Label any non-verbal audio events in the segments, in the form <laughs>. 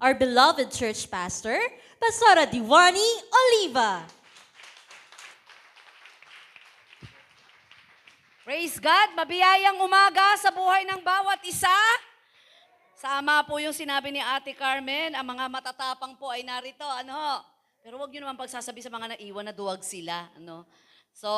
our beloved church pastor, Pastora Diwani Oliva. Praise God! Mabiyayang umaga sa buhay ng bawat isa. Sama po yung sinabi ni Ate Carmen, ang mga matatapang po ay narito. Ano? Pero wag niyo naman pagsasabi sa mga naiwan na duwag sila. Ano? So,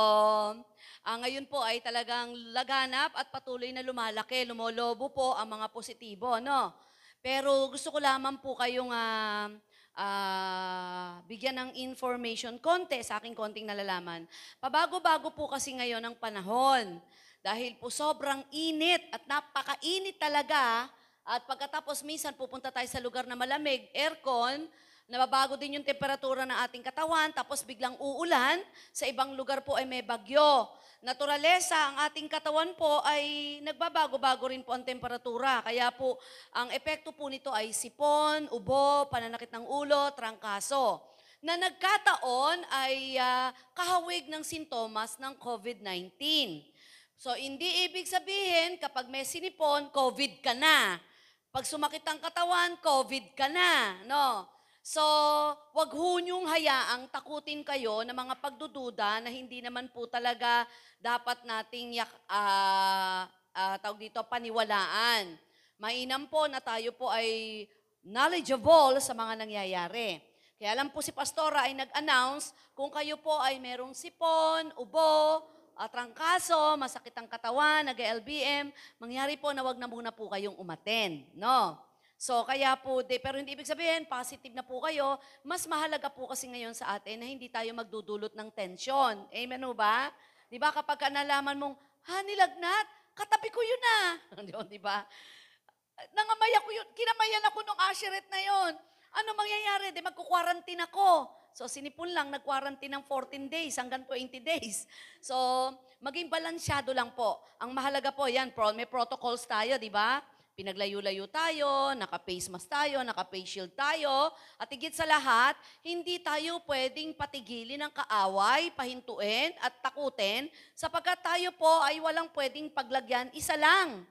ah, ngayon po ay talagang laganap at patuloy na lumalaki, lumolobo po ang mga positibo. No? Pero gusto ko lamang po kayong ah, ah, bigyan ng information, konti sa aking konting nalalaman. Pabago-bago po kasi ngayon ang panahon. Dahil po sobrang init at napakainit talaga. At pagkatapos minsan pupunta tayo sa lugar na malamig, aircon, nababago din yung temperatura ng ating katawan, tapos biglang uulan, sa ibang lugar po ay may bagyo. Naturalesa, ang ating katawan po ay nagbabago-bago rin po ang temperatura. Kaya po, ang epekto po nito ay sipon, ubo, pananakit ng ulo, trangkaso na nagkataon ay ah, kahawig ng sintomas ng COVID-19. So, hindi ibig sabihin, kapag may sinipon, COVID ka na. Pag sumakit ang katawan, COVID ka na. No? So, wag ho niyong hayaang takutin kayo ng mga pagdududa na hindi naman po talaga dapat nating yak, ah, ah, tawag dito, paniwalaan. Mainam po na tayo po ay knowledgeable sa mga nangyayari. Kaya lang po si Pastora ay nag-announce kung kayo po ay merong sipon, ubo, at trangkaso, masakit ang katawan, nag-LBM, mangyari po na wag na muna po kayong umaten. No? So, kaya po, de, pero hindi ibig sabihin, positive na po kayo. Mas mahalaga po kasi ngayon sa atin na hindi tayo magdudulot ng tensyon. Amen ho ba? Di ba kapag ka nalaman mong, ha, nilagnat, katabi ko yun ah. <laughs> Di ba? Nangamaya ko yun, kinamayan ako nung asheret na yon. Ano mangyayari? Di magkukwarantin ako. So, sinipon lang, nag-quarantine ng 14 days hanggang 20 days. So, maging balansyado lang po. Ang mahalaga po, yan, may protocols tayo, di ba? Pinaglayo-layo tayo, naka-face mask tayo, naka-face shield tayo, at higit sa lahat, hindi tayo pwedeng patigilin ng kaaway, pahintuin at takutin, sapagkat tayo po ay walang pwedeng paglagyan, isa lang.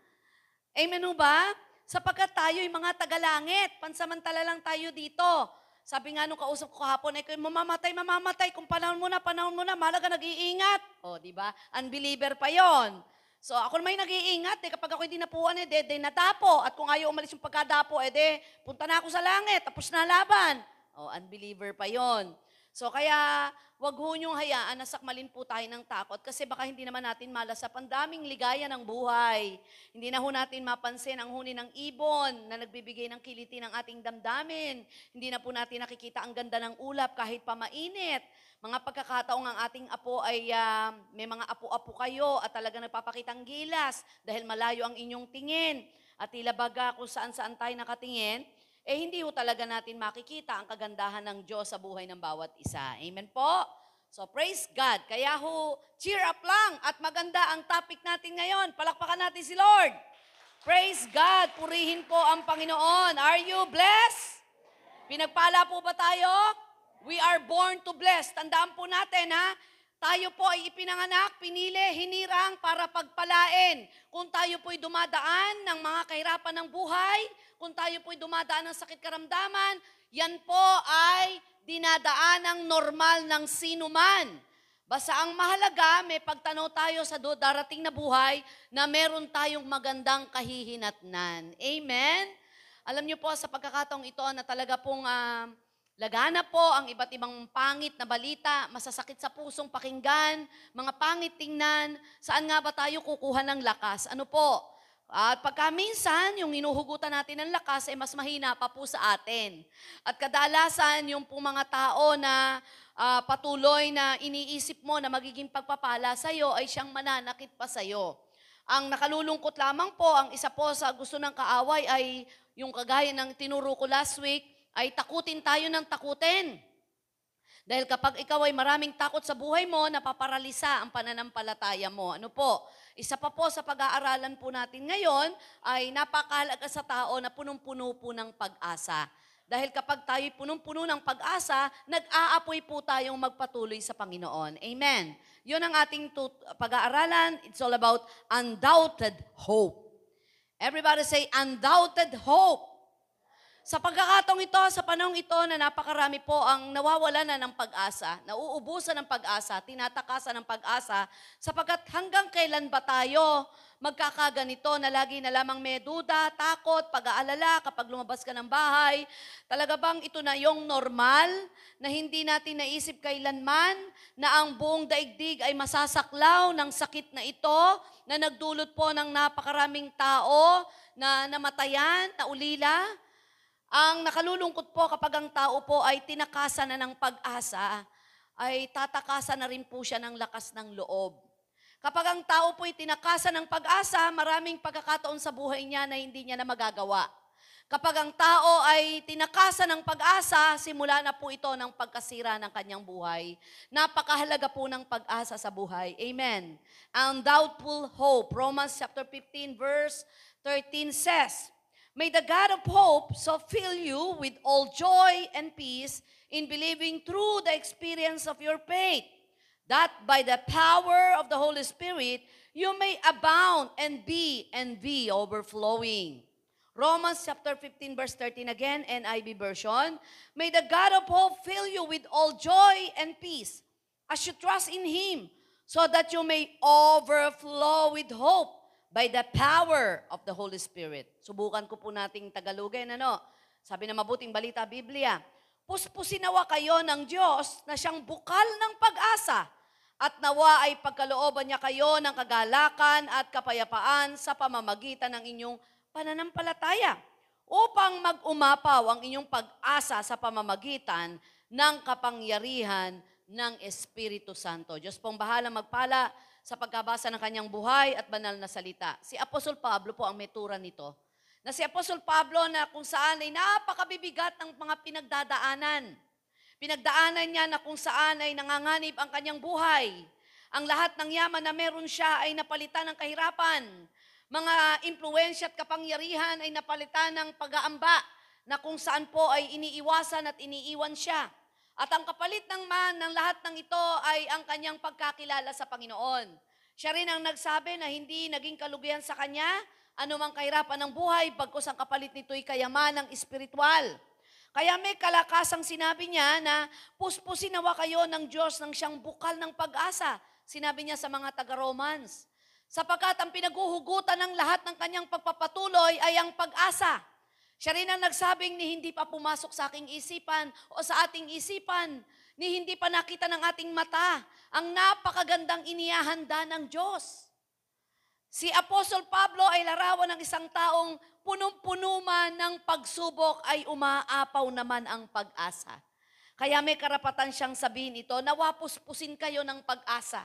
Amen ho ba? Sapagkat tayo ay mga tagalangit, pansamantala lang tayo dito. Sabi nga nung kausap ko kahapon, ay mamamatay, mamamatay. Kung panahon mo na, panahon mo na, malaga nag-iingat. O, di ba? Unbeliever pa yon. So, ako naman yung nag-iingat. Eh, kapag ako hindi napuan, eh, de, natapo. At kung ayaw umalis yung pagkadapo, eh, de, punta na ako sa langit. Tapos na laban. O, unbeliever pa yon. So, kaya, wag ho niyong hayaan na sakmalin po tayo ng takot kasi baka hindi naman natin malasap ang daming ligaya ng buhay. Hindi na ho natin mapansin ang huni ng ibon na nagbibigay ng kiliti ng ating damdamin. Hindi na po natin nakikita ang ganda ng ulap kahit pa mainit. Mga pagkakataong ang ating apo ay ah, may mga apo-apo kayo at talaga nagpapakitang gilas dahil malayo ang inyong tingin. At tila baga kung saan-saan tayo nakatingin, eh hindi ho talaga natin makikita ang kagandahan ng Diyos sa buhay ng bawat isa. Amen po? So praise God. Kaya ho, cheer up lang at maganda ang topic natin ngayon. Palakpakan natin si Lord. Praise God. Purihin po ang Panginoon. Are you blessed? Pinagpala po ba tayo? We are born to bless. Tandaan po natin ha, tayo po ay ipinanganak, pinili, hinirang para pagpalain. Kung tayo po'y dumadaan ng mga kahirapan ng buhay, kung tayo po'y dumadaan ng sakit karamdaman, yan po ay dinadaan ng normal ng sino man. Basta ang mahalaga, may pagtanaw tayo sa do- darating na buhay na meron tayong magandang kahihinatnan. Amen? Alam niyo po sa pagkakataong ito na talaga pong ah, lagana po ang iba't ibang pangit na balita, masasakit sa pusong pakinggan, mga pangit tingnan, saan nga ba tayo kukuha ng lakas? Ano po? At pagka minsan, yung inuhugutan natin ng lakas ay mas mahina pa po sa atin. At kadalasan, yung po mga tao na ah, patuloy na iniisip mo na magiging pagpapala sa'yo ay siyang mananakit pa sa'yo. Ang nakalulungkot lamang po, ang isa po sa gusto ng kaaway ay yung kagaya ng tinuro ko last week, ay takutin tayo ng takutin. Dahil kapag ikaw ay maraming takot sa buhay mo, napaparalisa ang pananampalataya mo. Ano po? Isa pa po sa pag-aaralan po natin ngayon ay napakahalaga sa tao na punong-puno po ng pag-asa. Dahil kapag tayo punong-puno ng pag-asa, nag-aapoy po tayong magpatuloy sa Panginoon. Amen. Yun ang ating tut- pag-aaralan. It's all about undoubted hope. Everybody say, undoubted hope. Sa pagkakataong ito, sa panahong ito na napakarami po ang nawawala na ng pag-asa, nauubusan ng pag-asa, tinatakasan ng pag-asa, sapagkat hanggang kailan ba tayo magkakaganito na lagi na lamang may duda, takot, pag-aalala kapag lumabas ka ng bahay? Talaga bang ito na yung normal na hindi natin naisip kailanman na ang buong daigdig ay masasaklaw ng sakit na ito na nagdulot po ng napakaraming tao na namatayan, na ulila? Ang nakalulungkot po kapag ang tao po ay tinakasan na ng pag-asa, ay tatakasan na rin po siya ng lakas ng loob. Kapag ang tao po ay tinakasan ng pag-asa, maraming pagkakataon sa buhay niya na hindi niya na magagawa. Kapag ang tao ay tinakasan ng pag-asa, simula na po ito ng pagkasira ng kanyang buhay. Napakahalaga po ng pag-asa sa buhay. Amen. Ang doubtful hope, Romans chapter 15 verse 13 says, May the God of hope so fill you with all joy and peace in believing through the experience of your faith, that by the power of the Holy Spirit you may abound and be and be overflowing. Romans chapter 15 verse 13 again, NIV version. May the God of hope fill you with all joy and peace as you trust in Him, so that you may overflow with hope by the power of the Holy Spirit. Subukan ko po nating Tagalogin, ano? Sabi na mabuting balita, Biblia, puspusin nawa kayo ng Diyos na siyang bukal ng pag-asa at nawa ay pagkalooban niya kayo ng kagalakan at kapayapaan sa pamamagitan ng inyong pananampalataya upang mag-umapaw ang inyong pag-asa sa pamamagitan ng kapangyarihan ng Espiritu Santo. Diyos pong bahala magpala sa pagkabasa ng kanyang buhay at banal na salita. Si Apostol Pablo po ang metura nito. Na si Apostol Pablo na kung saan ay napakabibigat ng mga pinagdadaanan. Pinagdaanan niya na kung saan ay nanganganib ang kanyang buhay. Ang lahat ng yaman na meron siya ay napalitan ng kahirapan. Mga impluensya at kapangyarihan ay napalitan ng pag-aamba na kung saan po ay iniiwasan at iniiwan siya. At ang kapalit ng man ng lahat ng ito ay ang kanyang pagkakilala sa Panginoon. Siya rin ang nagsabi na hindi naging kalugihan sa kanya anumang kahirapan ng buhay, pagkos ang kapalit nito'y kayamanang espiritual. Kaya may kalakasang sinabi niya na puspusin nawa kayo ng Diyos ng siyang bukal ng pag-asa. Sinabi niya sa mga taga-Romans. Sapagkat ang pinaguhugutan ng lahat ng kanyang pagpapatuloy ay ang pag-asa. Siya rin ang nagsabing ni hindi pa pumasok sa aking isipan o sa ating isipan, ni hindi pa nakita ng ating mata ang napakagandang inihahanda ng Diyos. Si Apostol Pablo ay larawan ng isang taong punong-puno man ng pagsubok ay umaapaw naman ang pag-asa. Kaya may karapatan siyang sabihin ito, nawapuspusin kayo ng pag-asa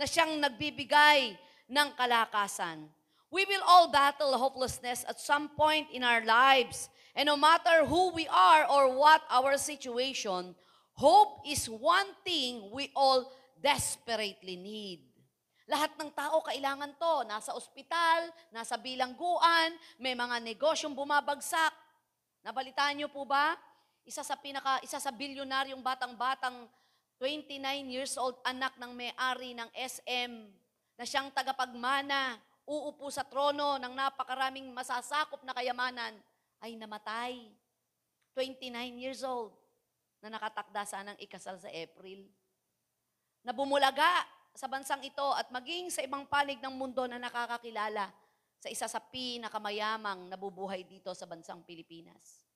na siyang nagbibigay ng kalakasan. We will all battle hopelessness at some point in our lives. And no matter who we are or what our situation, hope is one thing we all desperately need. Lahat ng tao kailangan to. Nasa ospital, nasa bilangguan, may mga negosyong bumabagsak. Nabalitaan niyo po ba? Isa sa pinaka isa sa bilyonaryong batang-batang 29 years old anak ng may-ari ng SM na siyang tagapagmana, uupo sa trono ng napakaraming masasakop na kayamanan ay namatay. 29 years old na nakatakda sanang ikasal sa April. Na bumulaga sa bansang ito at maging sa ibang panig ng mundo na nakakakilala sa isa sa pinakamayamang nabubuhay dito sa bansang Pilipinas.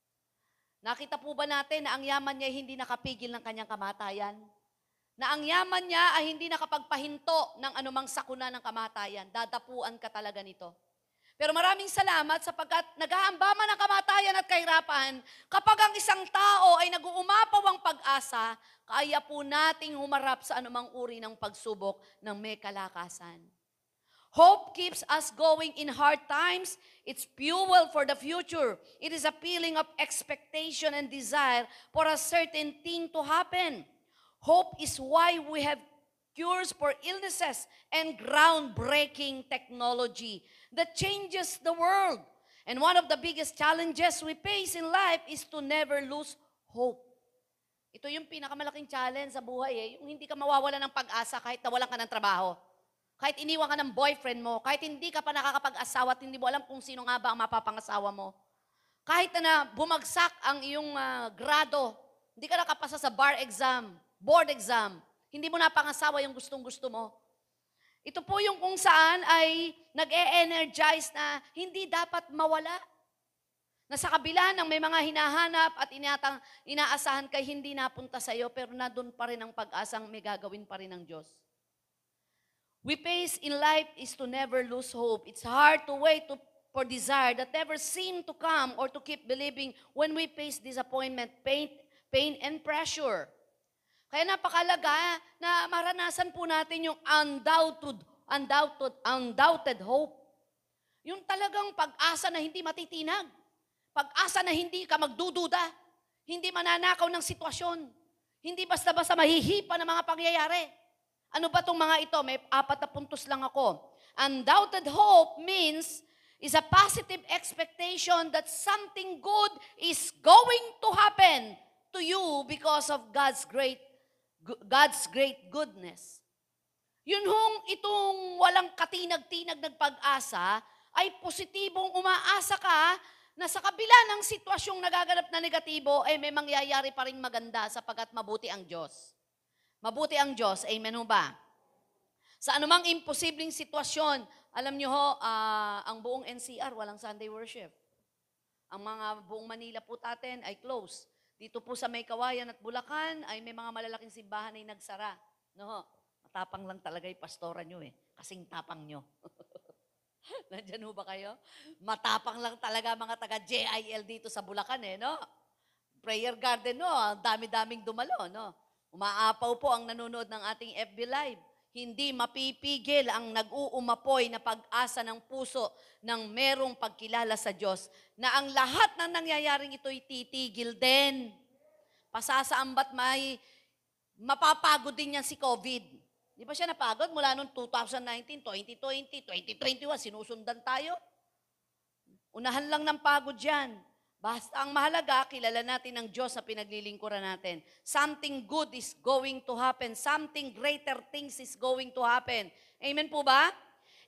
Nakita po ba natin na ang yaman niya hindi nakapigil ng kanyang kamatayan? Na ang yaman niya ay hindi nakapagpahinto ng anumang sakuna ng kamatayan. Dadapuan ka talaga nito. Pero maraming salamat sapagkat nag-aamba man ang kamatayan at kahirapan, kapag ang isang tao ay nag-uumapaw ang pag-asa, kaya po nating humarap sa anumang uri ng pagsubok ng may kalakasan. Hope keeps us going in hard times. It's fuel for the future. It is a feeling of expectation and desire for a certain thing to happen. Hope is why we have cures for illnesses and groundbreaking technology that changes the world. And one of the biggest challenges we face in life is to never lose hope. Ito yung pinakamalaking challenge sa buhay eh, yung hindi ka mawawala ng pag-asa kahit nawalan ka ng trabaho. Kahit iniwan ka ng boyfriend mo, kahit hindi ka pa nakakapag-asawa at hindi mo alam kung sino nga ba ang mapapangasawa mo. Kahit na, bumagsak ang iyong ah, grado, hindi ka nakapasa sa bar exam, board exam, hindi mo napangasawa yung gustong-gusto mo. Ito po yung kung saan ay nag-e-energize na hindi dapat mawala. Na sa kabila ng may mga hinahanap at inatang, inaasahan kay hindi napunta sa iyo, pero nandun pa rin ang pag-asang may gagawin pa rin ng Diyos. We face in life is to never lose hope. It's hard to wait to, for desire that never seem to come or to keep believing when we face disappointment, pain, pain and pressure. Kaya napakalaga na maranasan po natin yung undoubted, undoubted, undoubted hope. Yung talagang pag-asa na hindi matitinag. Pag-asa na hindi ka magdududa. Hindi mananakaw ng sitwasyon. Hindi basta-basta mahihipa ng mga pangyayari. Ano ba itong mga ito? May apat na puntos lang ako. Undoubted hope means is a positive expectation that something good is going to happen to you because of God's great God's great goodness. Yun hong itong walang katinag-tinag nagpag-asa ay positibong umaasa ka na sa kabila ng sitwasyong nagaganap na negatibo ay may mangyayari pa rin maganda sapagkat mabuti ang Diyos. Mabuti ang Diyos. Amen ho ba? Sa anumang imposibleng sitwasyon, alam nyo ho, ah, ang buong NCR, walang Sunday worship. Ang mga buong Manila po natin ay closed. Dito po sa May Kawayan at Bulacan ay may mga malalaking simbahan ay nagsara. No, matapang lang talaga yung pastora nyo eh. Kasing tapang nyo. <laughs> Nandyan ho ba kayo? Matapang lang talaga mga taga JIL dito sa Bulacan eh, no? Prayer garden, no? Ang dami-daming dumalo, no? Umaapaw po ang nanonood ng ating FB Live. Hindi mapipigil ang nag-uumapoy na pag-asa ng puso ng merong pagkilala sa Diyos na ang lahat ng nangyayaring ito'y titigil din. Pasasaambat may mapapagod din yan si COVID. Di ba siya napagod mula noong 2019, 2020, 2021, sinusundan tayo? Unahan lang ng pagod yan. Basta ang mahalaga, kilala natin ang Diyos na pinaglilingkuran natin. Something good is going to happen. Something greater things is going to happen. Amen po ba?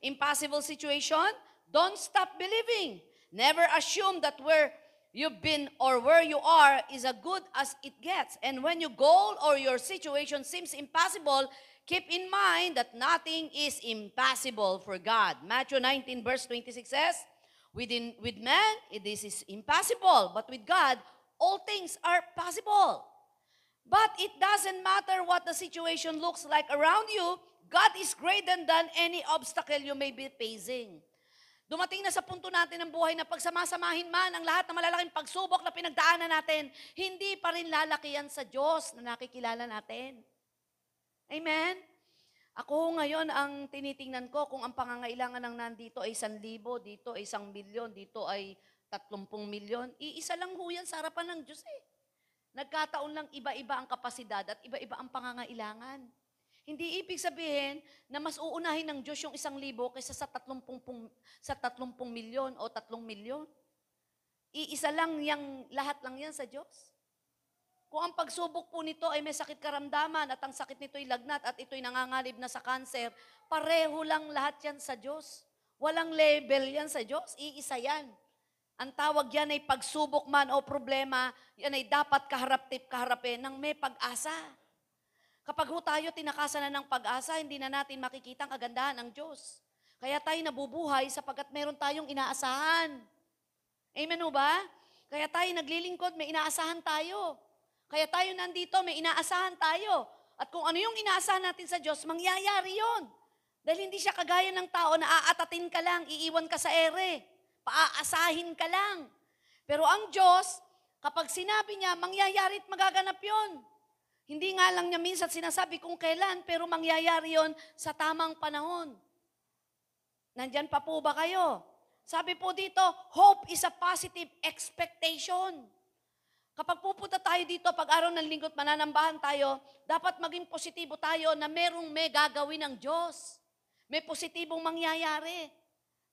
Impossible situation? Don't stop believing. Never assume that where you've been or where you are is as good as it gets. And when your goal or your situation seems impossible, keep in mind that nothing is impossible for God. Matthew 19 verse 26 says, Within, with man, this is impossible, but with God, all things are possible. But it doesn't matter what the situation looks like around you, God is greater than any obstacle you may be facing. Dumating na sa punto natin ng buhay na pagsamasamahin man ang lahat ng malalaking pagsubok na pinagdaanan natin, hindi pa rin lalaki yan sa Diyos na nakikilala natin. Amen? Ako ngayon ang tinitingnan ko kung ang pangangailangan ng nandito ay 1,000, dito ay 1 milyon, dito ay 30 milyon. Iisa lang ho yan sa harapan ng Diyos eh. Nagkataon lang iba-iba ang kapasidad at iba-iba ang pangangailangan. Hindi ibig sabihin na mas uunahin ng Diyos yung isang libo kaysa sa 30, pung- sa 30 milyon o 3 milyon. Iisa lang yang lahat lang yan sa Diyos. Kung ang pagsubok po nito ay may sakit karamdaman at ang sakit nito ay lagnat at ito'y nangangalib na sa kanser, pareho lang lahat yan sa Diyos. Walang label yan sa Diyos, iisa yan. Ang tawag yan ay pagsubok man o problema, yan ay dapat kaharap-tip kaharapin ng may pag-asa. Kapag ho tayo tinakasan na ng pag-asa, hindi na natin makikita ang kagandahan ng Diyos. Kaya tayo nabubuhay sapagkat meron tayong inaasahan. Amen ho ba? Kaya tayo naglilingkod, may inaasahan tayo. Kaya tayo nandito, may inaasahan tayo. At kung ano yung inaasahan natin sa Diyos, mangyayari yon. Dahil hindi siya kagaya ng tao na aatatin ka lang, iiwan ka sa ere. Paaasahin ka lang. Pero ang Diyos, kapag sinabi niya, mangyayari at magaganap yon. Hindi nga lang niya minsan sinasabi kung kailan, pero mangyayari yon sa tamang panahon. Nandyan pa po ba kayo? Sabi po dito, hope is a positive expectation. Kapag pupunta tayo dito, pag araw ng linggo mananambahan tayo, dapat maging positibo tayo na merong may gagawin ng Diyos. May positibong mangyayari.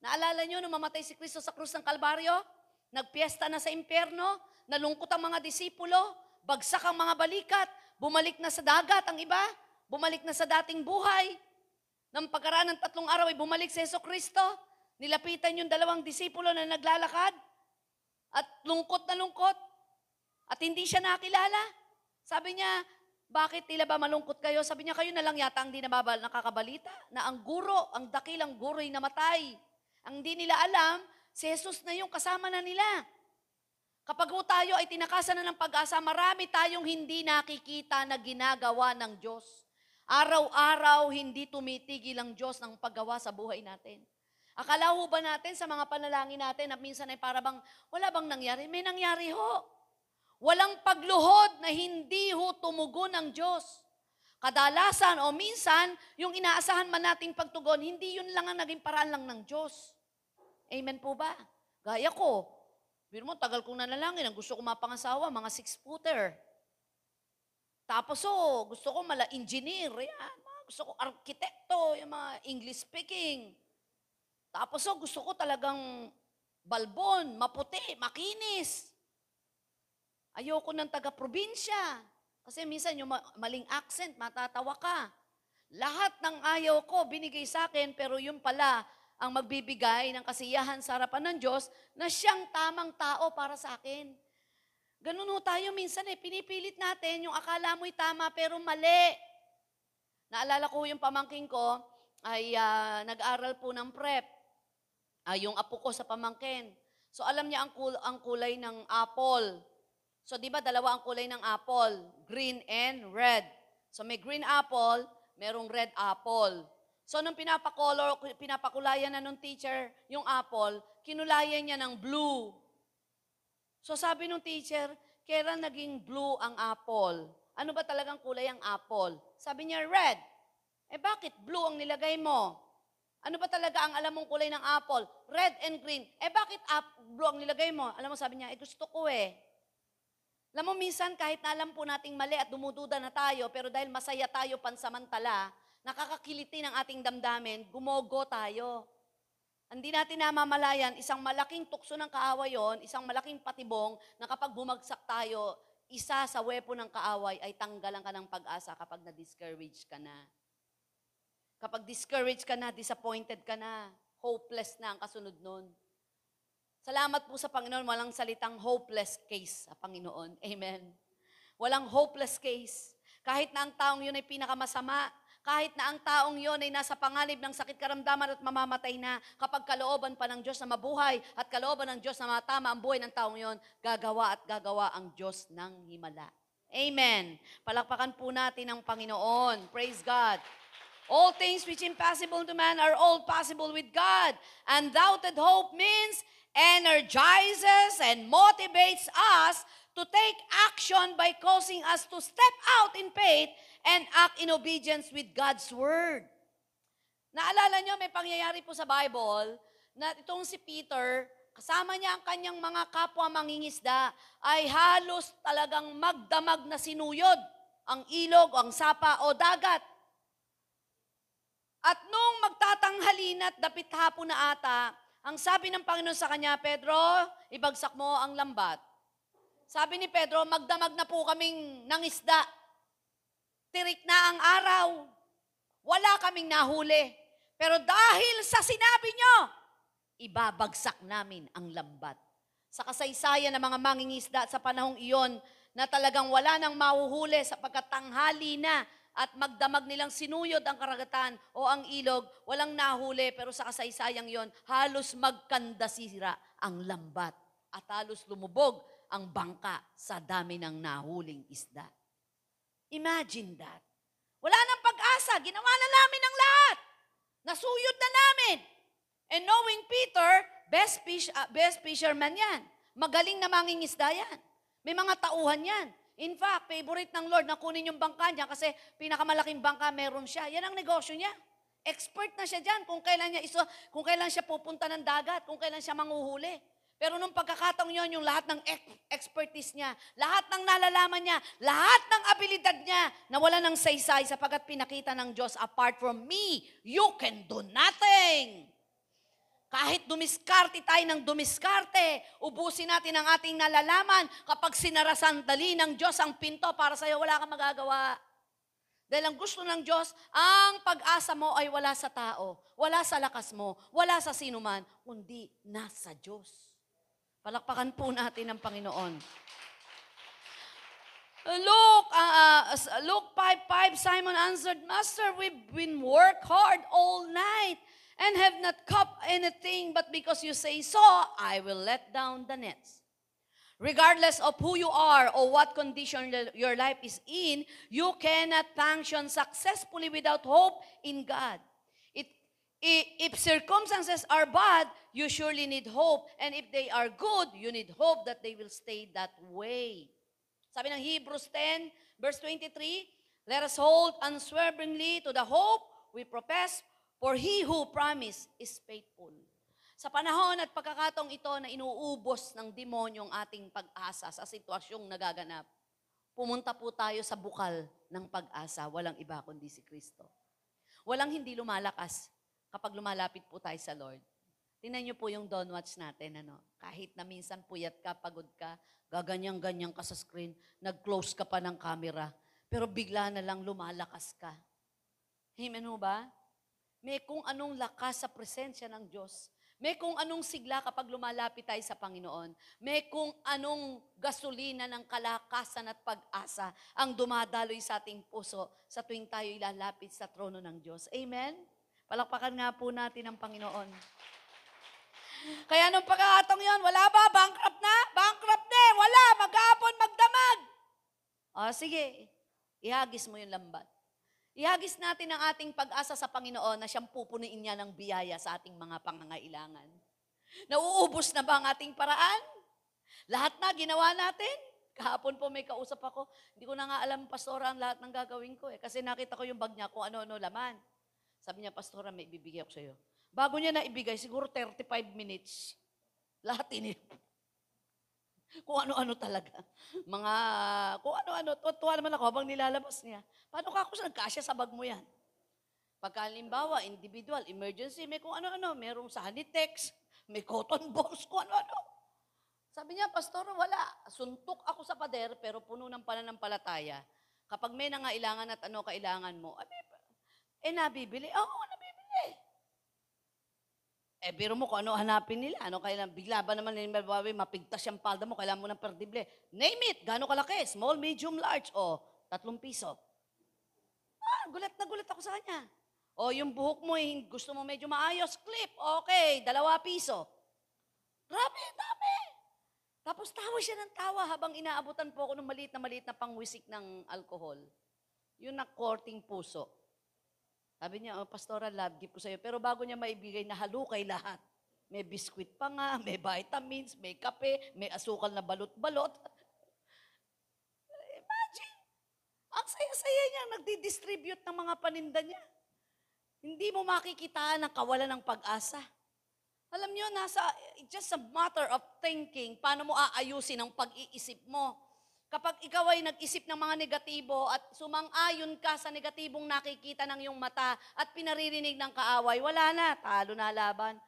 Naalala nyo nung mamatay si Kristo sa krus ng Kalbaryo? Nagpiesta na sa impyerno, nalungkot ang mga disipulo, bagsak ang mga balikat, bumalik na sa dagat ang iba, bumalik na sa dating buhay. Nang pagkaraan ng tatlong araw ay bumalik si Yeso Kristo, nilapitan yung dalawang disipulo na naglalakad, at lungkot na lungkot, at hindi siya nakilala. Sabi niya, bakit tila ba malungkot kayo? Sabi niya, kayo na lang yata ang di nababal, nakakabalita na ang guro, ang dakilang guro ay namatay. Ang di nila alam, si Jesus na yung kasama na nila. Kapag ho tayo ay tinakasan na ng pag-asa, marami tayong hindi nakikita na ginagawa ng Diyos. Araw-araw, hindi tumitigil ang Diyos ng paggawa sa buhay natin. Akala ho ba natin sa mga panalangin natin na minsan ay para bang, wala bang nangyari? May nangyari ho. Walang pagluhod na hindi ho tumugon ng Diyos. Kadalasan o minsan, yung inaasahan man nating pagtugon, hindi yun lang ang naging paraan lang ng Diyos. Amen po ba? Gaya ko, Biro mo, tagal kong nanalangin. Ang gusto ko mapangasawa, mga six-footer. Tapos oh, gusto ko mala engineer. Yan. Gusto ko arkitekto, yung mga English speaking. Tapos oh, gusto ko talagang balbon, maputi, makinis. Ayoko ng taga-probinsya. Kasi minsan yung ma- maling accent, matatawa ka. Lahat ng ayaw ko binigay sa akin, pero yun pala ang magbibigay ng kasiyahan sa harapan ng Diyos na siyang tamang tao para sa akin. Ganun ho tayo minsan eh, pinipilit natin yung akala mo'y tama pero mali. Naalala ko yung pamangking ko ay ah, nag-aral po ng prep. Ah, yung apo ko sa pamangkin. So alam niya ang, kul- ang kulay ng apple. So di ba dalawa ang kulay ng apple, green and red. So may green apple, merong red apple. So nung pinapakolor, pinapakulayan na nung teacher yung apple, kinulayan niya ng blue. So sabi nung teacher, kailan naging blue ang apple? Ano ba talagang kulay ang apple? Sabi niya, red. Eh bakit blue ang nilagay mo? Ano ba talaga ang alam mong kulay ng apple? Red and green. Eh bakit ap- blue ang nilagay mo? Alam mo, sabi niya, eh gusto ko eh. Alam mo, minsan kahit na alam po nating mali at dumududa na tayo, pero dahil masaya tayo pansamantala, nakakakiliti ng ating damdamin, gumogo tayo. Hindi natin namamalayan, isang malaking tukso ng kaaway yon, isang malaking patibong, na kapag bumagsak tayo, isa sa wepo ng kaaway ay tanggalan ka ng pag-asa kapag na-discourage ka na. Kapag discouraged ka na, disappointed ka na, hopeless na ang kasunod nun. Salamat po sa Panginoon, walang salitang hopeless case sa Panginoon. Amen. Walang hopeless case. Kahit na ang taong yun ay pinakamasama, kahit na ang taong yun ay nasa panganib ng sakit karamdaman at mamamatay na, kapag kalooban pa ng Diyos na mabuhay at kalooban ng Diyos na matama ang buhay ng taong yun, gagawa at gagawa ang Diyos ng himala. Amen. Palakpakan po natin ang Panginoon. Praise God. All things which impossible to man are all possible with God. Undoubted hope means energizes and motivates us to take action by causing us to step out in faith and act in obedience with God's word. Naalala nyo, may pangyayari po sa Bible na itong si Peter, kasama niya ang kanyang mga kapwa mangingisda, ay halos talagang magdamag na sinuyod ang ilog, ang sapa o dagat. At nung magtatanghali na at dapit hapon na ata, ang sabi ng Panginoon sa kanya, Pedro, ibagsak mo ang lambat. Sabi ni Pedro, magdamag na po kaming nangisda. Tirik na ang araw. Wala kaming nahuli. Pero dahil sa sinabi nyo, ibabagsak namin ang lambat. Sa kasaysayan ng mga mangingisda sa panahong iyon na talagang wala nang mahuhuli sapagkat tanghali na at magdamag nilang sinuyod ang karagatan o ang ilog, walang nahuli pero sa kasaysayang yon halos magkandasira ang lambat at halos lumubog ang bangka sa dami ng nahuling isda. Imagine that. Wala nang pag-asa. Ginawa na namin ang lahat. Nasuyod na namin. And knowing Peter, best, fish, ah, best fisherman yan. Magaling na mangingisda yan. May mga tauhan yan. In fact, favorite ng Lord na kunin yung bangka niya kasi pinakamalaking bangka meron siya. Yan ang negosyo niya. Expert na siya dyan kung kailan niya iso, kung kailan siya pupunta ng dagat, kung kailan siya manguhuli. Pero nung pagkakataong yon, yung lahat ng ex- expertise niya, lahat ng nalalaman niya, lahat ng abilidad niya, nawala ng saysay sapagkat pinakita ng Diyos, apart from me, you can do nothing. Kahit dumiskarte tayo ng dumiskarte, ubusin natin ang ating nalalaman. Kapag sinarasan dali ng Diyos ang pinto para sa'yo, wala kang magagawa. Dahil ang gusto ng Diyos, ang pag-asa mo ay wala sa tao, wala sa lakas mo, wala sa sinuman, kundi nasa Diyos. Palakpakan po natin ang Panginoon. Luke, uh, uh, Luke 5.5, Simon answered, Master, we've been work hard all night and have not caught anything, but because you say so, I will let down the nets. Regardless of who you are or what condition your life is in, you cannot function successfully without hope in God. It, if circumstances are bad, you surely need hope. And if they are good, you need hope that they will stay that way. Sabi ng Hebrews 10, verse 23, Let us hold unswervingly to the hope we profess, for he who promised is faithful. Sa panahon at pagkakataong ito na inuubos ng demonyo ang ating pag-asa sa sitwasyong nagaganap, pumunta po tayo sa bukal ng pag-asa, walang iba kundi si Kristo. Walang hindi lumalakas kapag lumalapit po tayo sa Lord. Tingnan niyo po yung Don't Watch natin, ano? Kahit na minsan puyat ka, pagod ka, gaganyan-ganyan ka sa screen, nag-close ka pa ng camera, pero bigla na lang lumalakas ka. Amen ho ba? May kung anong lakas sa presensya ng Diyos. May kung anong sigla kapag lumalapit tayo sa Panginoon. May kung anong gasolina ng kalakasan at pag-asa ang dumadaloy sa ating puso sa tuwing tayo ilalapit sa trono ng Diyos. Amen? Palakpakan nga po natin ang Panginoon. Kaya nung pagkakataong yon, wala ba? Bankrupt na? Bankrupt na eh. Wala. Maghapon, magdamag. O sige, ihagis mo yung lambat. Ihagis natin ang ating pag-asa sa Panginoon na siyang pupuniin niya ng biyaya sa ating mga pangangailangan. Nauubos na ba ang ating paraan? Lahat na ginawa natin? Kahapon po may kausap ako. Hindi ko na nga alam, Pastora, ang lahat ng gagawin ko eh. Kasi nakita ko yung bag niya kung ano-ano laman. Sabi niya, Pastora, may ibibigay ako sa'yo. Bago niya na ibigay, siguro 35 minutes. Lahat ini. <laughs> Kung ano-ano talaga. Mga, kung ano-ano. Tuwa naman ako habang nilalabas niya. Paano ka ako sa nagkasya sa bag mo yan? Pagka halimbawa, individual, emergency, may kung ano-ano. Merong sanitex, may cotton balls, kung ano-ano. Sabi niya, Pastor, wala. Suntok ako sa pader, pero puno ng pananampalataya. Kapag may nangailangan at ano kailangan mo, ay, eh, nabibili? Oo, nabibili. Eh, biro mo kung ano hanapin nila. Ano kailan, bigla ba naman nila babawi, mapigtas yung palda mo, kailangan mo ng perdible. Name it, gano'ng kalaki, small, medium, large, o tatlong piso. Ah, gulat na gulat ako sa kanya. O yung buhok mo, eh, gusto mo medyo maayos, clip, okay, dalawa piso. Grabe, dami. Tapos tawa siya ng tawa habang inaabutan po ako ng maliit na maliit na pangwisik ng alkohol. Yung na-courting puso. Sabi niya, oh, Pastora, love gift ko sa'yo. Pero bago niya maibigay, nahalukay lahat. May biskwit pa nga, <laughs> may vitamins, may kape, may asukal na balot-balot. <laughs> Imagine, ang saya-saya niya nagdi-distribute ng mga paninda niya. Hindi mo makikita ang kawalan ng pag-asa. Alam niyo, nasa, it's just a matter of thinking, paano mo aayusin ang pag-iisip mo. Kapag ikaw ay nag-isip ng mga negatibo at sumang-ayon ka sa negatibong nakikita ng iyong mata at pinaririnig ng kaaway, wala na, talo na laban.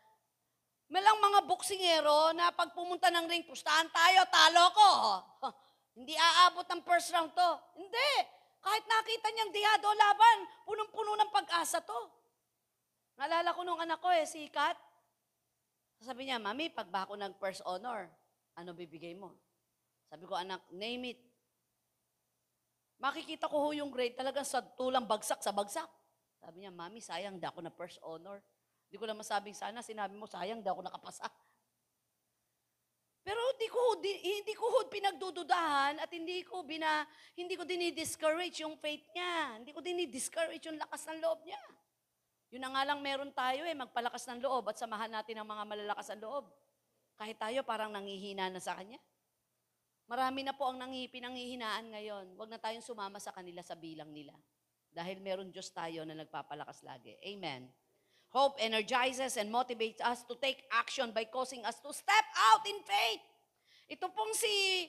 Malang mga boksingero na pag pumunta ng ring, pustahan tayo, talo ko. Hindi aabot ng first round to. Hindi. Kahit nakita niyang diyado laban, punong-puno ng pag-asa to. Naalala ko nung anak ko eh, si Kat. Sabi niya, Mami, pag ba ako nag-first honor, ano bibigay mo? Sabi ko, anak, name it. Makikita ko ho yung grade talaga sa tulang bagsak sa bagsak. Sabi niya, Mami, sayang, da ako na first honor. Hindi ko lang masabing sana, sinabi mo, sayang, da ako nakapasa. Pero hindi ko di, hindi ko pinagdududahan at hindi ko bina hindi ko dini-discourage yung faith niya. Hindi ko dini-discourage yung lakas ng loob niya. Yun na nga lang meron tayo eh, magpalakas ng loob at samahan natin ang mga malalakas ang loob. Kahit tayo parang nangihina na sa kanya. Marami na po ang nangi, pinanghihinaan ngayon. Huwag na tayong sumama sa kanila sa bilang nila. Dahil meron Diyos tayo na nagpapalakas lagi. Amen. Hope energizes and motivates us to take action by causing us to step out in faith. Ito pong si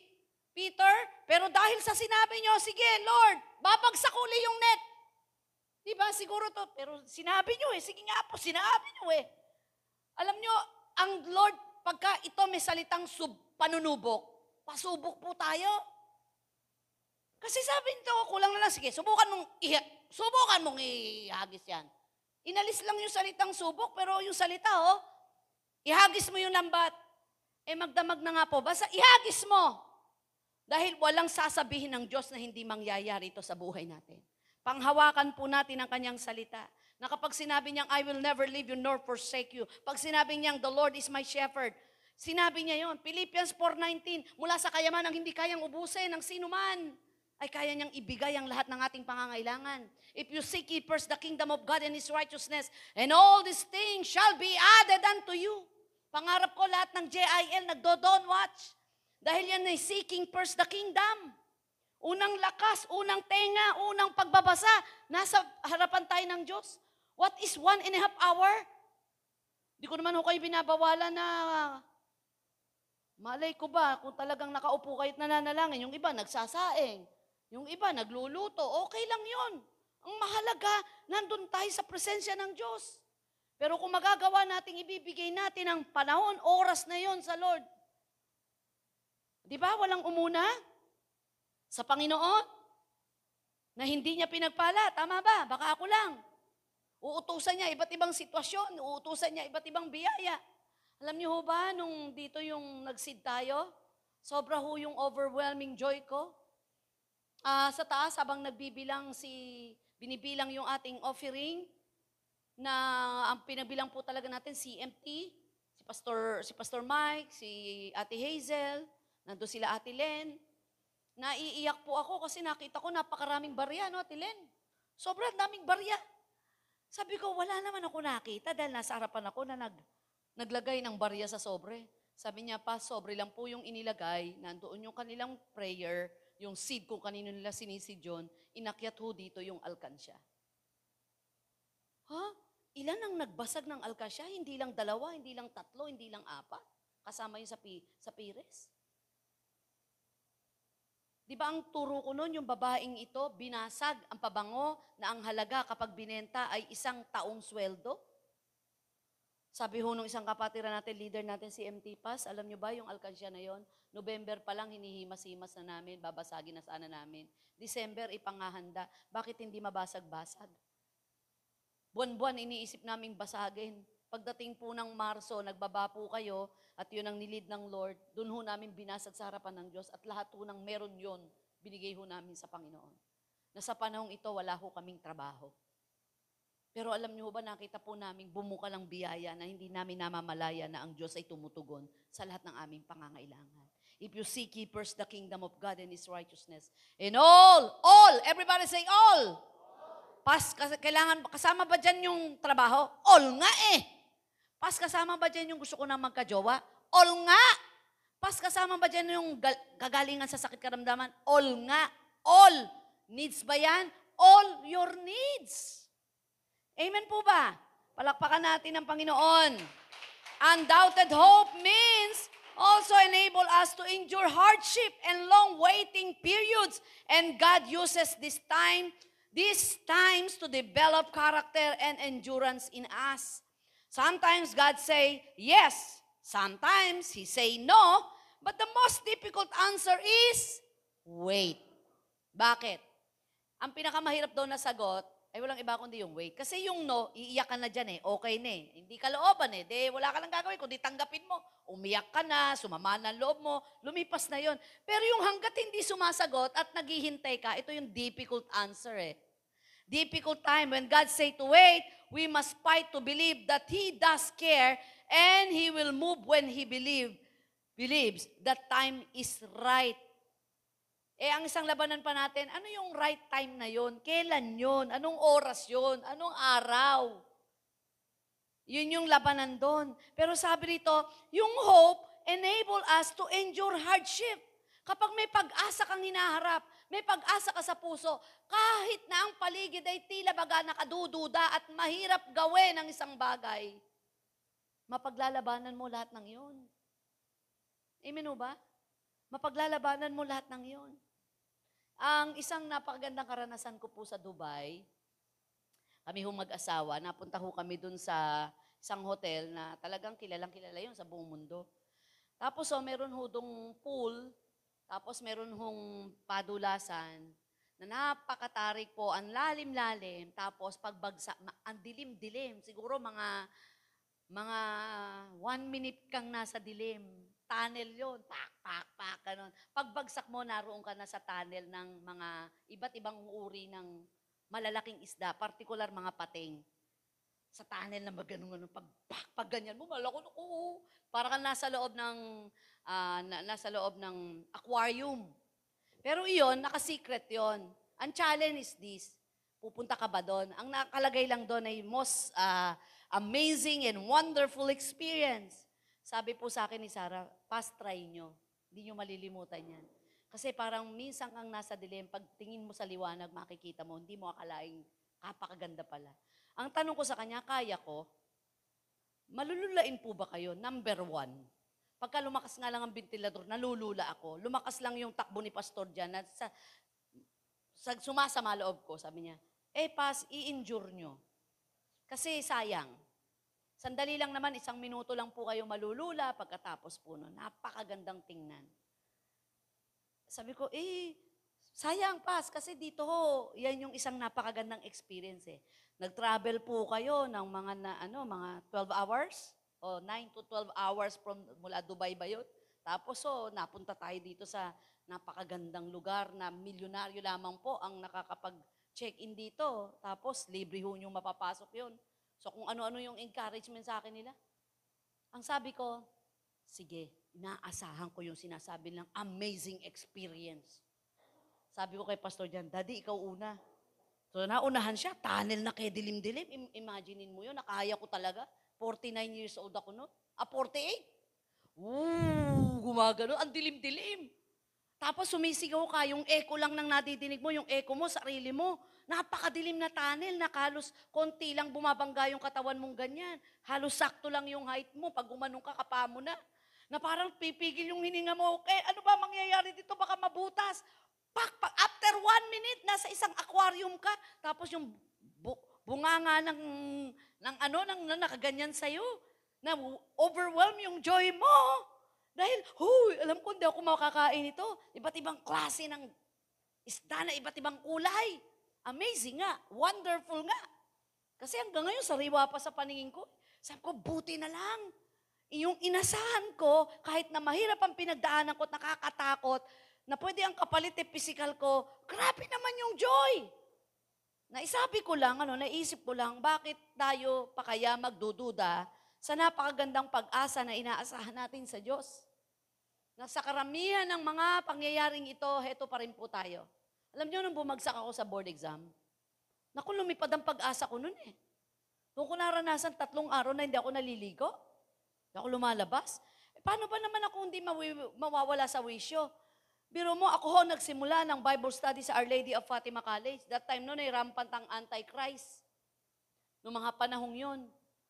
Peter, pero dahil sa sinabi nyo, sige, Lord, babagsak uli yung net. Di ba? Siguro to, pero sinabi nyo eh. Sige nga po, sinabi nyo eh. Alam nyo, ang Lord, pagka ito may salitang sub, panunubok, pasubok po tayo. Kasi sabi nito, kulang na lang, sige, subukan mong, iha, subukan mong ihagis yan. Inalis lang yung salitang subok, pero yung salita, oh, ihagis mo yung lambat. Eh magdamag na nga po, basta ihagis mo. Dahil walang sasabihin ng Diyos na hindi mangyayari ito sa buhay natin. Panghawakan po natin ang kanyang salita. Na kapag sinabi niyang, I will never leave you nor forsake you. Pag sinabi niyang, the Lord is my shepherd. Sinabi niya yon Philippians 4.19, mula sa kayaman ang hindi kayang ubusin ng sino man, ay kaya niyang ibigay ang lahat ng ating pangangailangan. If you seek ye first the kingdom of God and His righteousness, and all these things shall be added unto you. Pangarap ko lahat ng JIL nagdo-don't watch. Dahil yan ay seeking first the kingdom. Unang lakas, unang tenga, unang pagbabasa, nasa harapan tayo ng Diyos. What is one and a half hour? Di ko naman ho kayo binabawalan na malay ko ba kung talagang nakaupo kayo't nananalangin. Yung iba nagsasaing. Yung iba nagluluto. Okay lang yon. Ang mahalaga, nandun tayo sa presensya ng Diyos. Pero kung magagawa nating ibibigay natin ang panahon, oras na yon sa Lord. Di ba? Walang umuna sa Panginoon na hindi niya pinagpala. Tama ba? Baka ako lang. Uutusan niya iba't ibang sitwasyon. Uutusan niya iba't ibang biyaya. Alam niyo ho ba, nung dito yung nagsid tayo, sobra ho yung overwhelming joy ko. Ah, sa taas, habang nagbibilang si, binibilang yung ating offering, na ang pinabilang po talaga natin, CMT, si Pastor, si Pastor Mike, si Ate Hazel, nandun sila Ate Len. Naiiyak po ako kasi nakita ko napakaraming barya, no, Ate Len? Sobrang daming barya. Sabi ko, wala naman ako nakita dahil nasa harapan ako na nag, naglagay ng barya sa sobre. Sabi niya pa, sobre lang po yung inilagay, nandoon yung kanilang prayer, yung seed kung kanino nila sinisid yun, inakyat ho dito yung alkansya. Ha? Ilan ang nagbasag ng alkansya? Hindi lang dalawa, hindi lang tatlo, hindi lang apat. Kasama yun sa, pi, sa pires. Di ba ang turo ko noon, yung babaeng ito, binasag ang pabango na ang halaga kapag binenta ay isang taong sweldo? Sabi ho nung isang kapatiran natin, leader natin si MT Pass, alam nyo ba yung alkansya na yon? November pa lang hinihimas-himas na namin, babasagin na sana namin. December ipangahanda, bakit hindi mabasag-basag? Buwan-buwan iniisip naming basagin. Pagdating po ng Marso, nagbaba po kayo at yun ang nilid ng Lord, doon ho namin binasag sa harapan ng Diyos at lahat ho ng meron yon binigay ho namin sa Panginoon. Na sa panahong ito, wala ho kaming trabaho. Pero alam niyo ba, nakita po namin bumuka ng biyaya na hindi namin namamalaya na ang Diyos ay tumutugon sa lahat ng aming pangangailangan. If you seek ye first the kingdom of God and His righteousness, in all, all, everybody say all. Pas, kailangan, kasama ba dyan yung trabaho? All nga eh. Pas, kasama ba dyan yung gusto ko na magkajowa? All nga. Pas, kasama ba dyan yung gal- kagalingan sa sakit karamdaman? All nga. All. Needs ba yan? All your needs. Amen po ba? Palakpakan natin ang Panginoon. Undoubted hope means also enable us to endure hardship and long waiting periods. And God uses this time, these times to develop character and endurance in us. Sometimes God say yes, sometimes He say no, but the most difficult answer is wait. Bakit? Ang pinakamahirap daw na sagot ay walang iba kundi yung wait. Kasi yung no, iiyak ka na dyan eh, okay na eh. Hindi ka looban eh, de wala ka nang gagawin, kundi tanggapin mo. Umiyak ka na, sumama na loob mo, lumipas na yon. Pero yung hanggat hindi sumasagot at naghihintay ka, ito yung difficult answer eh. Difficult time when God say to wait, we must fight to believe that He does care and He will move when He believe, believes that time is right. Eh, ang isang labanan pa natin, ano yung right time na yon? Kailan yon? Anong oras yon? Anong araw? Yun yung labanan doon. Pero sabi rito, yung hope enable us to endure hardship. Kapag may pag-asa kang hinaharap, may pag-asa ka sa puso, kahit na ang paligid ay tila baga nakadududa at mahirap gawin ang isang bagay, mapaglalabanan mo lahat ng yun. Amen ba? Mapaglalabanan mo lahat ng yun. Ang isang napakagandang karanasan ko po sa Dubai, kami hong mag-asawa, napunta ho kami dun sa isang hotel na talagang kilalang kilala yun sa buong mundo. Tapos oh, meron ho dong pool, tapos meron hong padulasan na napakatarik po, ang lalim-lalim, tapos pagbagsak, ang dilim-dilim, siguro mga mga one minute kang nasa dilim. Tunnel yon pak, pak, pak, ganun. Pagbagsak mo, naroon ka na sa tunnel ng mga iba't ibang uri ng malalaking isda, particular mga pating. Sa tunnel na magano ganun pag, pak, pag ganyan mo, malako, oo. Para kang nasa loob ng, ah, na- nasa loob ng aquarium. Pero iyon, naka-secret yon. Ang challenge is this, pupunta ka ba doon? Ang nakalagay lang doon ay most ah, amazing and wonderful experience. Sabi po sa akin ni Sarah, past try nyo. Hindi nyo malilimutan yan. Kasi parang minsan kang nasa dilim, pag tingin mo sa liwanag, makikita mo, hindi mo akalaing kapakaganda pala. Ang tanong ko sa kanya, kaya ko, malululain po ba kayo? Number one. Pagka lumakas nga lang ang ventilador, nalulula ako. Lumakas lang yung takbo ni Pastor dyan. At sa, sa sumasama loob ko, sabi niya, eh pas, i-injure nyo. Kasi sayang. Sandali lang naman, isang minuto lang po kayo malulula pagkatapos po nun. Napakagandang tingnan. Sabi ko, eh, sayang pas, kasi dito ho, yan yung isang napakagandang experience eh. Nag-travel po kayo ng mga na, ano, mga 12 hours o 9 to 12 hours from mula Dubai ba yun? Tapos so, napunta tayo dito sa napakagandang lugar na milyonaryo lamang po ang nakakapag-check-in dito. Tapos libre ho yung mapapasok yun. So kung ano-ano yung encouragement sa akin nila. Ang sabi ko, sige, inaasahan ko yung sinasabi ng amazing experience. Sabi ko kay Pastor Jan, Daddy, ikaw una. So naunahan siya, tunnel na kay dilim-dilim. Im- imaginein mo yun, nakaya ko talaga. 49 years old ako noon. Ah, 48. Ooh, gumagano. Ang dilim-dilim. Tapos sumisigaw ka, yung echo lang nang nadidinig mo, yung echo mo, sarili mo. Napakadilim na tunnel, na halos konti lang bumabangga yung katawan mong ganyan. Halos sakto lang yung height mo, pag gumanong ka, kapa mo na. Na parang pipigil yung hininga mo, okay, ano ba mangyayari dito, baka mabutas. Pak, pak, after one minute, nasa isang aquarium ka, tapos yung bu- bunganga ng, ng ano, ng, na nakaganyan sa'yo, na overwhelm yung joy mo. Dahil, huy, alam ko hindi ako makakain ito. Iba't ibang klase ng isda na iba't ibang kulay. Amazing nga. Wonderful nga. Kasi hanggang ngayon, sariwa pa sa paningin ko. Sabi ko, buti na lang. Yung inasahan ko, kahit na mahirap ang pinagdaanan ko at nakakatakot, na pwede ang kapalit eh, physical ko, grabe naman yung joy. Naisabi ko lang, ano, naisip ko lang, bakit tayo pa kaya magdududa sa napakagandang pag-asa na inaasahan natin sa Diyos? Na sa karamihan ng mga pangyayaring ito, heto pa rin po tayo. Alam niyo, nung bumagsak ako sa board exam, naku, lumipad ang pag-asa ko nun eh. Doon ko naranasan tatlong araw na hindi ako naliligo. Hindi ako lumalabas. Eh, paano ba naman ako hindi mawi- mawawala sa wisyo? Biro mo, ako ho nagsimula ng Bible study sa Our Lady of Fatima College. That time noon ay rampant ang Antichrist. Noong mga panahong yon.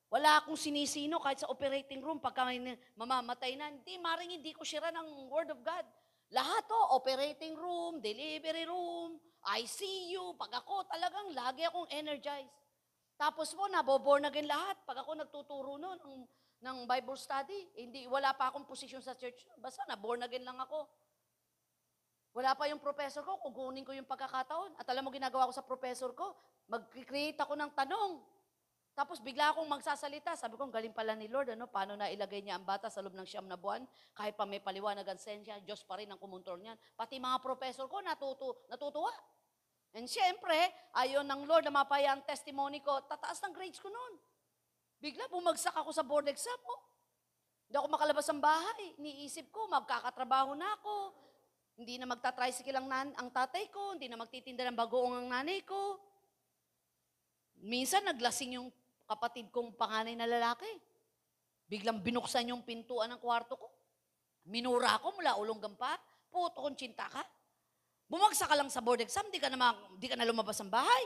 Wala akong sinisino kahit sa operating room pagka mamamatay na. Hindi, maring hindi ko shira ng Word of God. Lahat to, operating room, delivery room, ICU. Pag ako talagang lagi akong energized. Tapos po, naboborn again lahat. Pag ako nagtuturo noon ng, ng Bible study, hindi, wala pa akong posisyon sa church. Basta naborn again lang ako. Wala pa yung professor ko, kukunin ko yung pagkakataon. At alam mo ginagawa ko sa professor ko, mag-create ako ng tanong. Tapos bigla akong magsasalita. Sabi ko, galing pala ni Lord, ano, paano na ilagay niya ang bata sa loob ng siyam na buwan? Kahit pa may paliwanag ang sensya, Diyos pa rin ang kumontrol niyan. Pati mga professor ko natutu natutuwa. And siyempre, ayon ng Lord na mapaya ang testimony ko, tataas ng grades ko noon. Bigla bumagsak ako sa board exam. Oh. Hindi ako makalabas ng bahay. Niisip ko, magkakatrabaho na ako. Hindi na magta-tricycle ang, nan- ang tatay ko, hindi na magtitinda ng bagoong ang nanay ko. Minsan naglasing yung kapatid kong panganay na lalaki. Biglang binuksan yung pintuan ng kwarto ko. Minura ako mula ulong gampa. Puto kong tsinta ka. Bumagsak ka lang sa board exam, di ka na, di ka na lumabas ng bahay.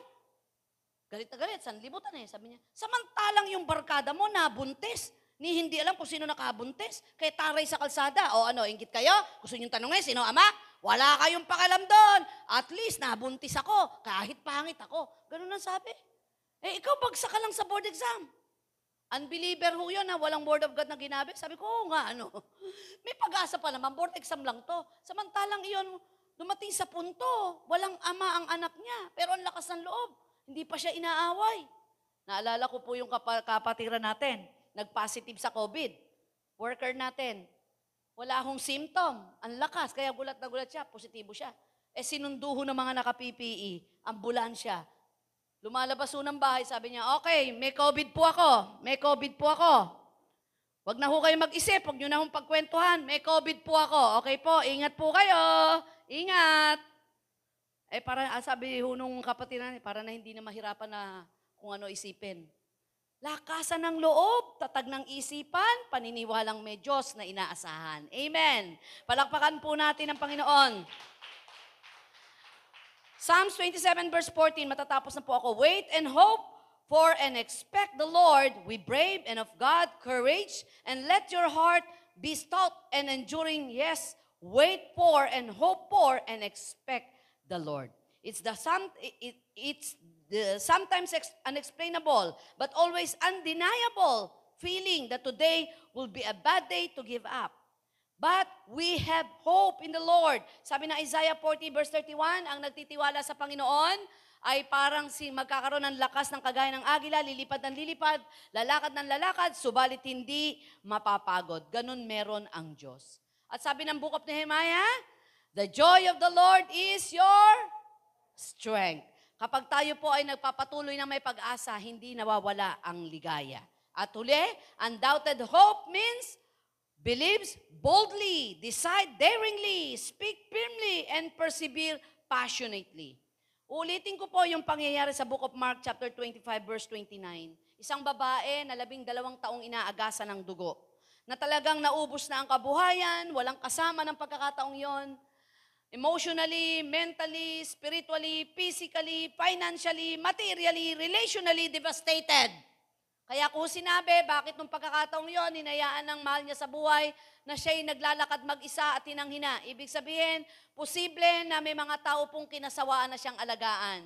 Galit na galit, sanlibutan eh, sabi niya. Samantalang yung barkada mo nabuntis, ni hindi alam kung sino nakabuntis. Kaya taray sa kalsada. O ano, ingit kayo? Gusto niyong tanongin, sino ama? Wala kayong pakalam doon. At least, nabuntis ako. Kahit pangit ako. Ganun ang sabi. Eh, ikaw bagsak ka lang sa board exam. Unbeliever ho yun na walang word of God na ginabi. Sabi ko, oo nga, ano. <laughs> May pag-asa pa naman, board exam lang to. Samantalang iyon, dumating sa punto, walang ama ang anak niya. Pero ang lakas ng loob, hindi pa siya inaaway. Naalala ko po yung kapa- kapatiran natin, nag-positive sa COVID. Worker natin, wala akong symptom. Ang lakas, kaya gulat na gulat siya, positibo siya. Eh sinunduho ng mga naka-PPE, ambulansya. Lumalabas ho ng bahay, sabi niya, okay, may COVID po ako. May COVID po ako. Huwag na ho kayo mag-isip, huwag nyo na hong pagkwentuhan. May COVID po ako. Okay po, ingat po kayo. Ingat. Eh, para, ah, sabi ho nung kapatid na, para na hindi na mahirapan na kung ano isipin. Lakasan ng loob, tatag ng isipan, paniniwalang may Diyos na inaasahan. Amen. Palakpakan po natin ang Panginoon. Psalms 27 verse 14, matatapos na po ako. Wait and hope for and expect the Lord with brave and of God courage, and let your heart be stout and enduring. Yes, wait for and hope for and expect the Lord. It's the some, it, it- it's the sometimes ex- unexplainable, but always undeniable feeling that today will be a bad day to give up. But we have hope in the Lord. Sabi na Isaiah 40 verse 31, ang nagtitiwala sa Panginoon ay parang si magkakaroon ng lakas ng kagaya ng agila, lilipad ng lilipad, lalakad ng lalakad, subalit hindi mapapagod. Ganun meron ang Diyos. At sabi ng Book of Nehemiah, the joy of the Lord is your strength. Kapag tayo po ay nagpapatuloy ng may pag-asa, hindi nawawala ang ligaya. At huli, undoubted hope means believes boldly, decide daringly, speak firmly, and persevere passionately. Ulitin ko po yung pangyayari sa Book of Mark chapter 25 verse 29. Isang babae na labing dalawang taong inaagasan ng dugo. Na talagang naubos na ang kabuhayan, walang kasama ng pagkakataong yon. Emotionally, mentally, spiritually, physically, financially, materially, relationally devastated. Kaya ko sinabi, bakit nung pagkakataong yon, hinayaan ng mahal niya sa buhay na siya'y naglalakad mag-isa at tinanghina. Ibig sabihin, posible na may mga tao pong kinasawaan na siyang alagaan.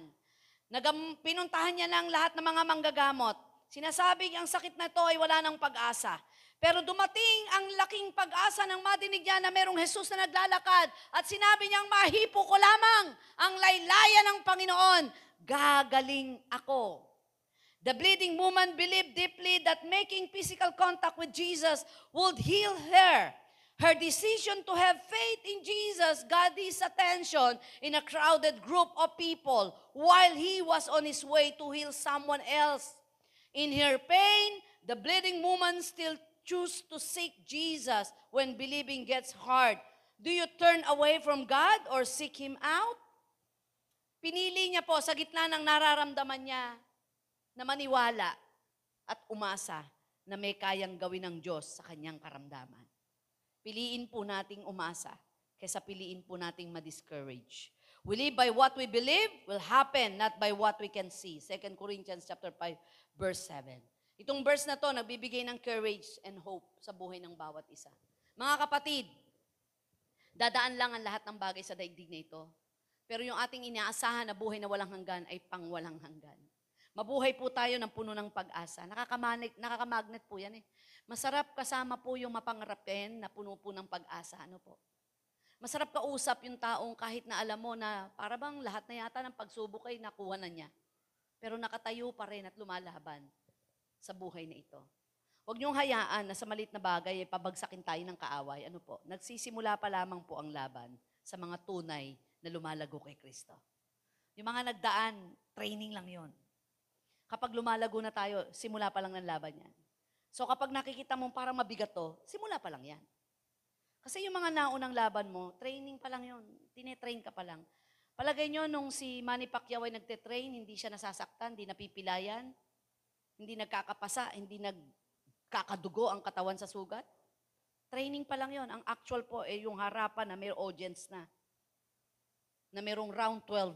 Nagam, pinuntahan niya ng lahat ng mga manggagamot. Sinasabing ang sakit na ito ay wala ng pag-asa. Pero dumating ang laking pag-asa ng madinig niya na merong Jesus na naglalakad at sinabi niyang mahipo ko lamang ang laylayan ng Panginoon. Gagaling ako. The bleeding woman believed deeply that making physical contact with Jesus would heal her. Her decision to have faith in Jesus got his attention in a crowded group of people while he was on his way to heal someone else. In her pain, the bleeding woman still choose to seek Jesus when believing gets hard. Do you turn away from God or seek Him out? Pinili niya po sa gitna ng nararamdaman niya na maniwala at umasa na may kayang gawin ng Diyos sa kanyang karamdaman. Piliin po nating umasa kaysa piliin po nating ma-discourage. We live by what we believe will happen, not by what we can see. 2 Corinthians chapter 5, verse 7. Itong verse na to, nagbibigay ng courage and hope sa buhay ng bawat isa. Mga kapatid, dadaan lang ang lahat ng bagay sa daigdig na ito. Pero yung ating inaasahan na buhay na walang hanggan ay pang walang hanggan. Mabuhay po tayo ng puno ng pag-asa. Nakakamanik, nakakamagnet po yan eh. Masarap kasama po yung mapangarapin na puno po ng pag-asa. Ano po? Masarap kausap yung taong kahit na alam mo na para bang lahat na yata ng pagsubok ay nakuha na niya. Pero nakatayo pa rin at lumalaban sa buhay na ito. Huwag niyong hayaan na sa malit na bagay ay pabagsakin tayo ng kaaway. Ano po? Nagsisimula pa lamang po ang laban sa mga tunay na lumalago kay Kristo. Yung mga nagdaan, training lang yon. Kapag lumalago na tayo, simula pa lang ng laban yan. So kapag nakikita mo parang mabigat to, simula pa lang yan. Kasi yung mga naunang laban mo, training pa lang yon. Tinetrain ka pa lang. Palagay nyo, nung si Manny Pacquiao ay nagte-train, hindi siya nasasaktan, hindi napipilayan, hindi nagkakapasa, hindi nagkakadugo ang katawan sa sugat. Training pa lang yon. Ang actual po ay yung harapan na may audience na. na mayroong round 12.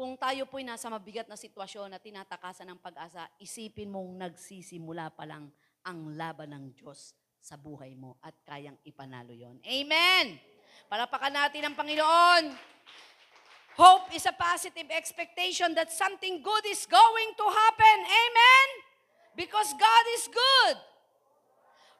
Kung tayo po'y nasa mabigat na sitwasyon na tinatakasan ng pag-asa, isipin mong nagsisimula pa lang ang laban ng Diyos sa buhay mo at kayang ipanalo yon. Amen! Palapakan natin ang Panginoon. Hope is a positive expectation that something good is going to happen. Amen? Because God is good.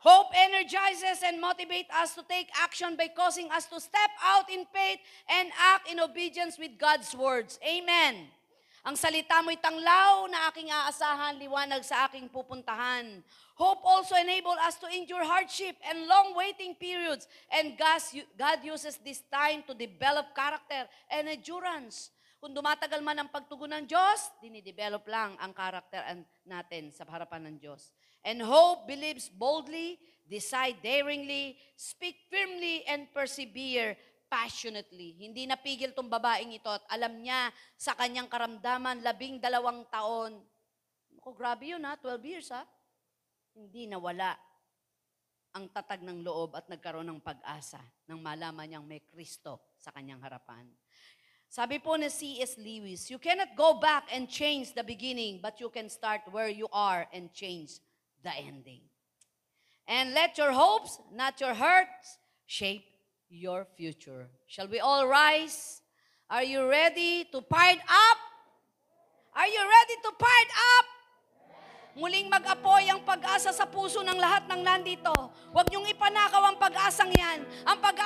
Hope energizes and motivates us to take action by causing us to step out in faith and act in obedience with God's words. Amen. Ang salita mo'y tanglaw na aking aasahan, liwanag sa aking pupuntahan. Hope also enable us to endure hardship and long waiting periods. And God, God uses this time to develop character and endurance. Kung dumatagal man ang pagtugon ng Diyos, dinidevelop lang ang karakter natin sa harapan ng Diyos. And hope believes boldly, decide daringly, speak firmly, and persevere passionately. Hindi napigil tong babaeng ito at alam niya sa kanyang karamdaman, labing dalawang taon. Ako, grabe yun ha, 12 years ha. Hindi nawala ang tatag ng loob at nagkaroon ng pag-asa nang malaman niyang may Kristo sa kanyang harapan. Sabi po ni C.S. Lewis, you cannot go back and change the beginning, but you can start where you are and change the ending. And let your hopes, not your hurts, shape your future. Shall we all rise? Are you ready to fired up? Are you ready to fired up? Muling mag-apoy ang pag-asa sa puso ng lahat ng nandito. Huwag niyong ipanakaw ang pag-asang yan. Ang pag-asang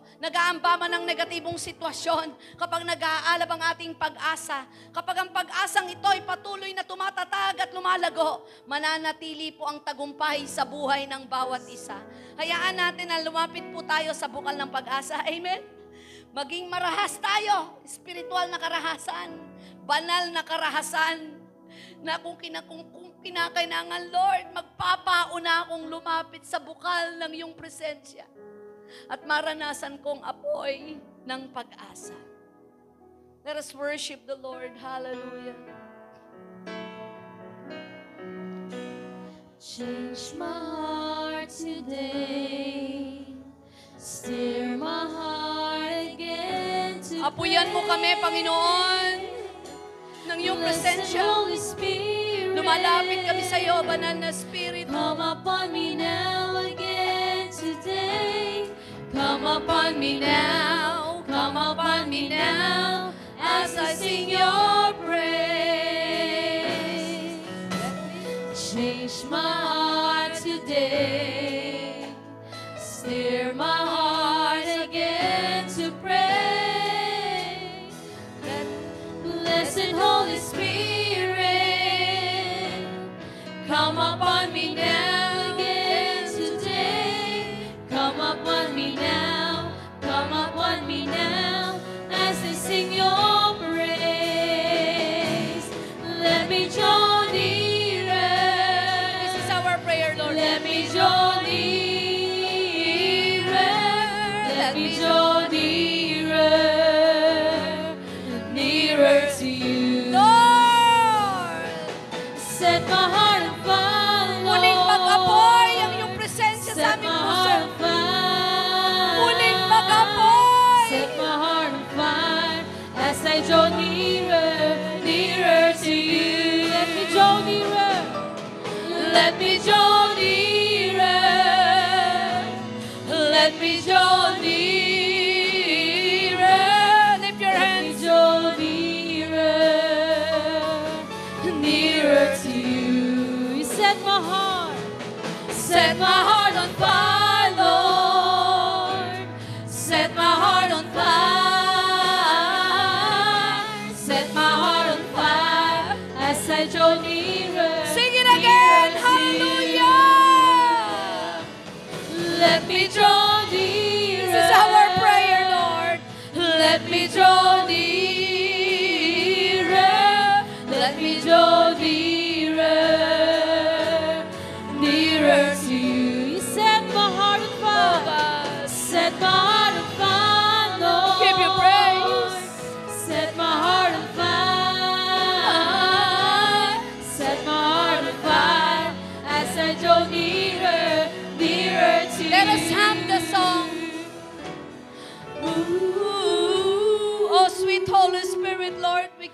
ito. Nag-aamba man ng negatibong sitwasyon kapag nag-aalab ang ating pag-asa. Kapag ang pag-asang ito ay patuloy na tumatatag at lumalago, mananatili po ang tagumpay sa buhay ng bawat isa. Hayaan natin na lumapit po tayo sa bukal ng pag-asa. Amen? Maging marahas tayo, spiritual na karahasan, banal na karahasan, na kung, kina, kung, kung kinakailangan, Lord, magpapauna akong lumapit sa bukal ng iyong presensya at maranasan kong apoy ng pag-asa. Let us worship the Lord. Hallelujah. Change my heart today. Steer my heart again to Apuyan mo kami, Panginoon, ng iyong presensya. Lumalapit kami sa iyo, banal na Espiritu. Come upon me now again today. Come upon me now, come upon me now, as I sing your praise. Change my heart today. Steer my heart again to pray. Blessed Holy Spirit, come upon me now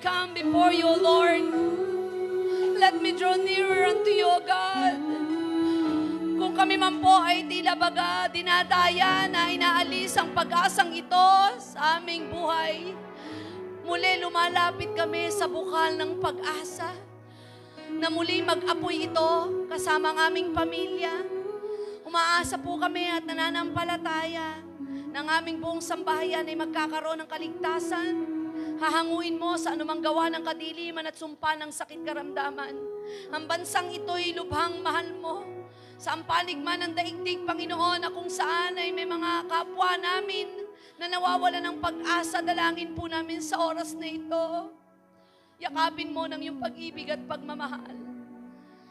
come before you, Lord. Let me draw nearer unto you, God. Kung kami man po ay tila baga dinadaya na inaalis ang pag-asang ito sa aming buhay, muli lumalapit kami sa bukal ng pag-asa na muli mag-apoy ito kasama ang aming pamilya. Umaasa po kami at nananampalataya ng aming buong sambahayan ay magkakaroon ng kaligtasan. Hahanguin mo sa anumang gawa ng kadiliman at sumpa ng sakit karamdaman. Ang bansang ito'y lubhang mahal mo. Sa ampanig man ng daigdig, Panginoon, na kung saan ay may mga kapwa namin na nawawala ng pag-asa, dalangin po namin sa oras na ito. Yakapin mo ng iyong pag-ibig at pagmamahal.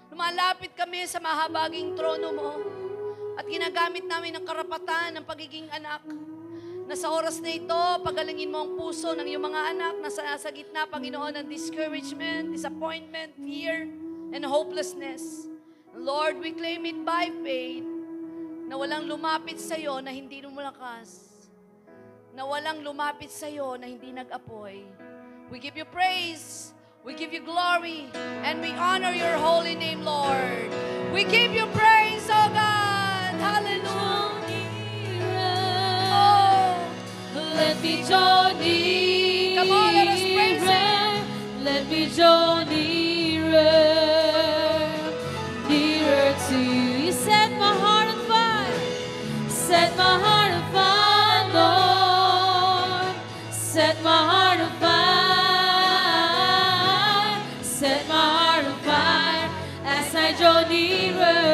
Lumalapit kami sa mahabaging trono mo at ginagamit namin ang karapatan ng pagiging anak na sa oras na ito, pagalingin mo ang puso ng iyong mga anak na sa, sa gitna, Panginoon, ng discouragement, disappointment, fear, and hopelessness. Lord, we claim it by faith na walang lumapit sa iyo na hindi lumalakas. Na walang lumapit sa iyo na hindi nag-apoy. We give you praise. We give you glory. And we honor your holy name, Lord. We give you praise, oh God. Hallelujah. Let me nearer. Come on, let us praise Him. Let me draw nearer, nearer to you. You set my heart on fire. Set my heart on fire, Lord. Set my heart on fire. Set my heart on fire as I draw nearer.